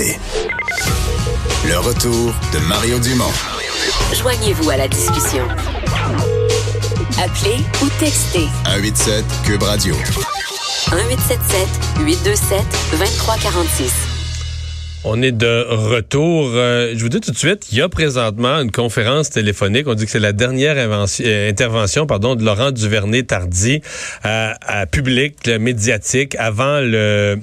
l'actualité. Le retour de Mario Dumont. Joignez-vous à la discussion. Appelez ou textez 187 Cube Radio. 1877 827 2346. On est de retour. Euh, je vous dis tout de suite, il y a présentement une conférence téléphonique. On dit que c'est la dernière euh, intervention pardon, de Laurent Duvernay-Tardy à, à public, médiatique, avant le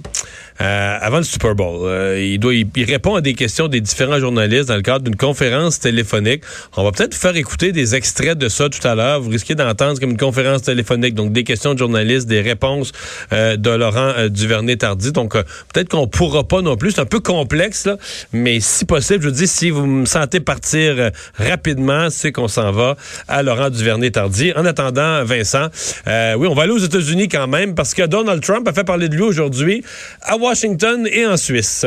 euh, avant le Super Bowl. Euh, il, doit, il, répond à des questions des différents journalistes dans le cadre d'une conférence téléphonique. On va peut-être faire écouter des extraits de ça tout à l'heure. Vous risquez d'entendre comme une conférence téléphonique, donc des questions de journalistes, des réponses euh, de Laurent Duvernay-Tardy. Donc peut-être qu'on pourra pas non plus. C'est un peu complexe, là, mais si possible, je vous dis, si vous me sentez partir rapidement, c'est qu'on s'en va à Laurent Duvernay-Tardy. En attendant, Vincent, oui, on va aller aux États-Unis quand même parce que Donald Trump a fait parler de lui aujourd'hui Washington et en Suisse.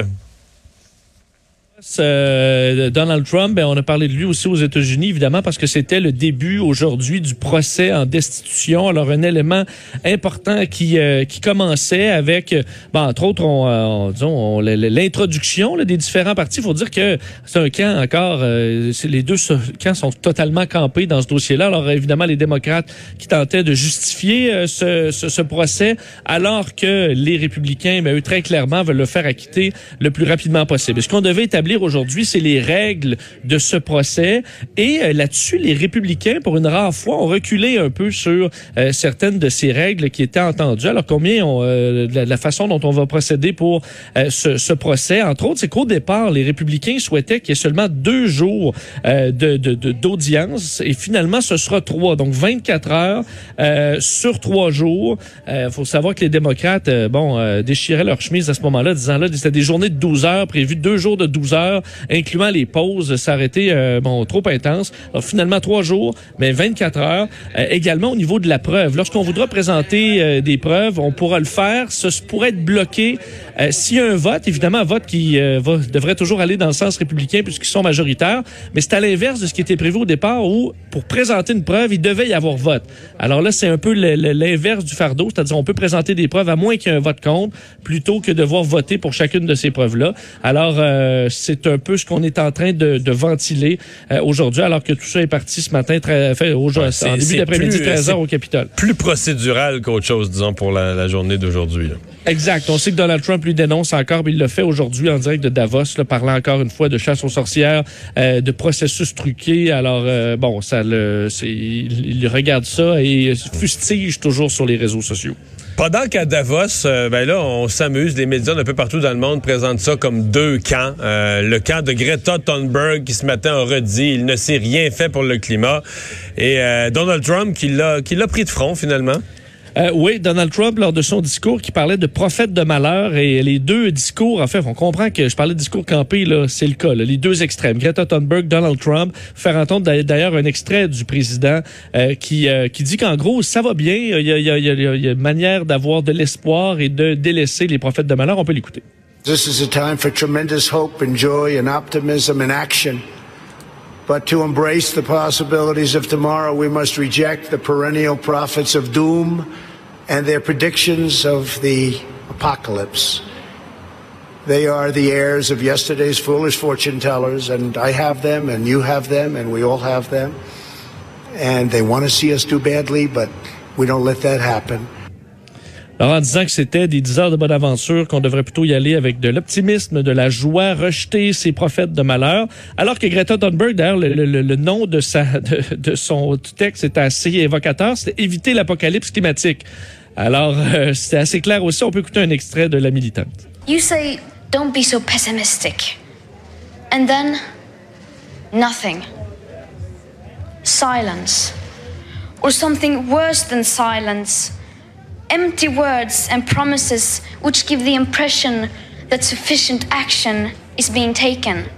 Euh, Donald Trump, ben, on a parlé de lui aussi aux États-Unis, évidemment, parce que c'était le début aujourd'hui du procès en destitution. Alors, un élément important qui, euh, qui commençait avec, ben, entre autres, on, euh, l'introduction des différents partis. Il faut dire que c'est un camp encore, les deux camps sont totalement campés dans ce dossier-là. Alors, évidemment, les démocrates qui tentaient de justifier ce, ce, ce, procès, alors que les républicains, ben, eux, très clairement, veulent le faire acquitter le plus rapidement possible. Ce qu'on devait établir aujourd'hui, c'est les règles de ce procès. Et euh, là-dessus, les républicains, pour une rare fois, ont reculé un peu sur euh, certaines de ces règles qui étaient entendues. Alors combien euh, la, façon dont on va procéder pour ce, ce, procès, entre autres, c'est qu'au départ, les républicains souhaitaient qu'il y ait seulement deux jours de, d'audience de, et finalement, ce sera trois, donc 24 heures sur trois jours. Il faut savoir que les démocrates, bon, déchiraient leur chemise à ce moment-là, disant là, c'était des journées de 12 heures prévues, deux jours de 12 heures incluant les pauses, été euh, bon, trop intense. Alors, finalement, trois jours, mais 24 heures. Euh, également, au niveau de la preuve, lorsqu'on voudra présenter euh, des preuves, on pourra le faire. Ce pourrait être bloqué s'il y a un vote, évidemment, un vote qui va, devrait toujours aller dans le sens républicain puisqu'ils sont majoritaires, mais c'est à l'inverse de ce qui était prévu au départ où, pour présenter une preuve, il devait y avoir vote. Alors là, c'est un peu l'inverse du fardeau, c'est-à-dire on peut présenter des preuves à moins qu'il y ait un vote contre, plutôt que devoir voter pour chacune de ces preuves-là. Alors, c'est un peu ce qu'on est en train de, de ventiler euh, aujourd'hui, alors que tout ça est parti ce matin, très, fait, aujourd'hui, en début d'après-midi, 13h au Capitole. Plus procédural qu'autre chose, disons, pour la, la journée d'aujourd'hui. Exact. On sait que Donald Trump lui dénonce encore, mais il le fait aujourd'hui en direct de Davos, là, parlant encore une fois de chasse aux sorcières, euh, de processus truqués. Alors, euh, bon, ça le, il, il regarde ça et fustige toujours sur les réseaux sociaux. Pendant qu'à Davos, euh, ben là, on s'amuse. Les médias un peu partout dans le monde présentent ça comme deux camps. Euh, le camp de Greta Thunberg qui ce matin a redit il ne s'est rien fait pour le climat. Et euh, Donald Trump qui l'a pris de front finalement. Euh, oui, Donald Trump, lors de son discours, qui parlait de prophète de malheur, et les deux discours, en fait, on comprend que je parlais de discours campé, là, c'est le cas, les deux extrêmes. Greta Thunberg, Donald Trump, faire entendre d'ailleurs un extrait du président euh, qui, euh, qui dit qu'en gros, ça va bien, il y a, il il une manière d'avoir de l'espoir et de délaisser les prophètes de malheur. On peut l'écouter. This is a time for tremendous hope and joy and optimism and action. But to embrace the possibilities of tomorrow, we must reject the perennial prophets of doom and their predictions of the apocalypse. They are the heirs of yesterday's foolish fortune tellers, and I have them, and you have them, and we all have them. And they want to see us do badly, but we don't let that happen. Alors, en disant que c'était des 10 heures de bonne aventure, qu'on devrait plutôt y aller avec de l'optimisme, de la joie, rejeter ces prophètes de malheur. Alors que Greta Thunberg, d'ailleurs, le, nom de son texte est assez évocateur, c'est éviter l'apocalypse climatique. Alors, euh, c'est assez clair aussi. On peut écouter un extrait de la militante. You say, don't be so pessimistic. And then, nothing. Silence. Or something worse than silence. Empty words and promises which give the impression that sufficient action is being taken.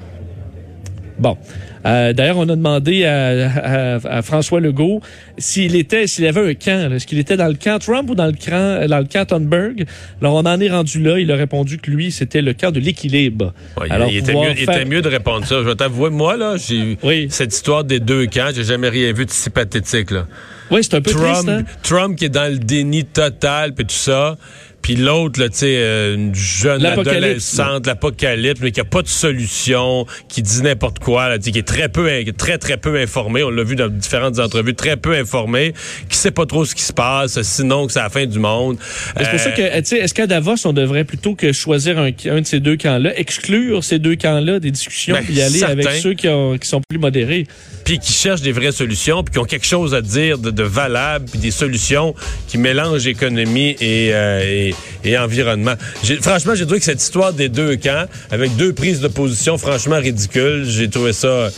Bon. Euh, D'ailleurs, on a demandé à, à, à François Legault s'il était, s'il avait un camp. Est-ce qu'il était dans le camp Trump ou dans le camp, dans le camp Thunberg? Alors, on en est rendu là. Il a répondu que lui, c'était le camp de l'équilibre. Ouais, Alors, il, était mieux, faire... il était mieux de répondre ça. Je vais t'avouer, moi, là, j'ai oui. cette histoire des deux camps, j'ai jamais rien vu de si pathétique, là. Oui, c'est un peu Trump, triste, hein? Trump qui est dans le déni total, puis tout ça. Puis l'autre, là, tu sais, euh, une jeune adolescente, l'apocalypse, mais qui a pas de solution, qui dit n'importe quoi, là, qui est très peu, très, très peu informé. On l'a vu dans différentes entrevues, très peu informé, qui sait pas trop ce qui se passe, sinon que c'est la fin du monde. C'est pour Euh, ça que, tu sais, est-ce qu'à Davos, on devrait plutôt que choisir un, un de ces deux camps-là, exclure ces deux camps-là des discussions, Ben, puis y aller certain. avec ceux qui, ont- qui sont plus modérés? puis qui cherchent des vraies solutions, puis qui ont quelque chose à dire de, de valable, puis des solutions qui mélangent économie et, euh, et, et environnement. Franchement, j'ai trouvé que cette histoire des deux camps, avec deux prises de position franchement ridicules, j'ai trouvé ça...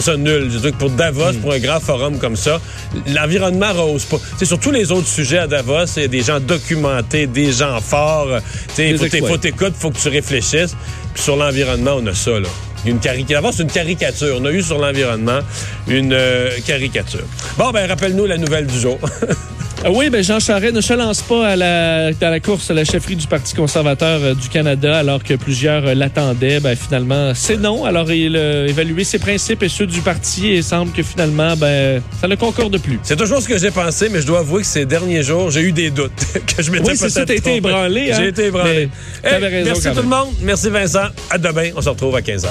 Ça nul. J'ai trouvé que pour Davos, pour un grand forum comme ça, l'environnement rehausse pas. C'est sur tous les autres sujets à Davos, il y a des gens documentés, des gens forts. Des faut, t'écouter, faut que tu réfléchisses. Puis sur l'environnement, on a ça, là. Il Une c'est une caricature. On a eu sur l'environnement une euh, caricature. Bon, ben, rappelle-nous la nouvelle du jour. Ah oui, ben Jean Charest ne se lance pas à la, dans la course à la chefferie du Parti conservateur euh, du Canada alors que plusieurs euh, l'attendaient. Ben, finalement, c'est non. Alors, il a évalué ses principes et ceux du parti et il semble que finalement, ben, ça ne concorde plus. c'est toujours ce que j'ai pensé, mais je dois avouer que ces derniers jours, j'ai eu des doutes. que je m'étais Oui, c'est ça, peut-être t'as été trompé. ébranlé, hein? J'ai été ébranlé. Hey, raison merci tout le monde. Merci Vincent. À demain. On se retrouve à 15h.